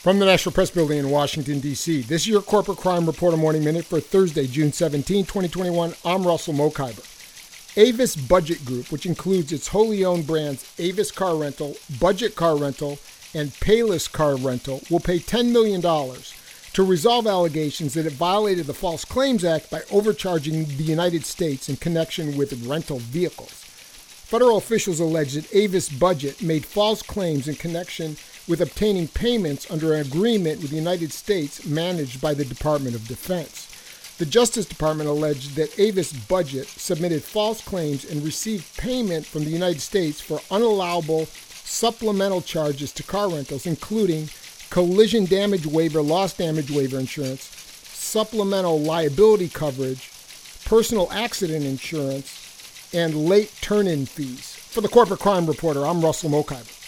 From the National Press Building in Washington, D.C., this is your Corporate Crime Reporter Morning Minute for Thursday, June 17, 2021. I'm Russell Mokhiber. Avis Budget Group, which includes its wholly owned brands Avis Car Rental, Budget Car Rental, and Payless Car Rental, will pay $10 million to resolve allegations that it violated the False Claims Act by overcharging the United States in connection with rental vehicles. Federal officials allege that Avis Budget made false claims in connection with obtaining payments under an agreement with the United States managed by the Department of Defense. The Justice Department alleged that Avis Budget submitted false claims and received payment from the United States for unallowable supplemental charges to car rentals, including collision damage waiver, loss damage waiver insurance, supplemental liability coverage, personal accident insurance, and late turn in fees. For the Corporate Crime Reporter, I'm Russell Mokhiber.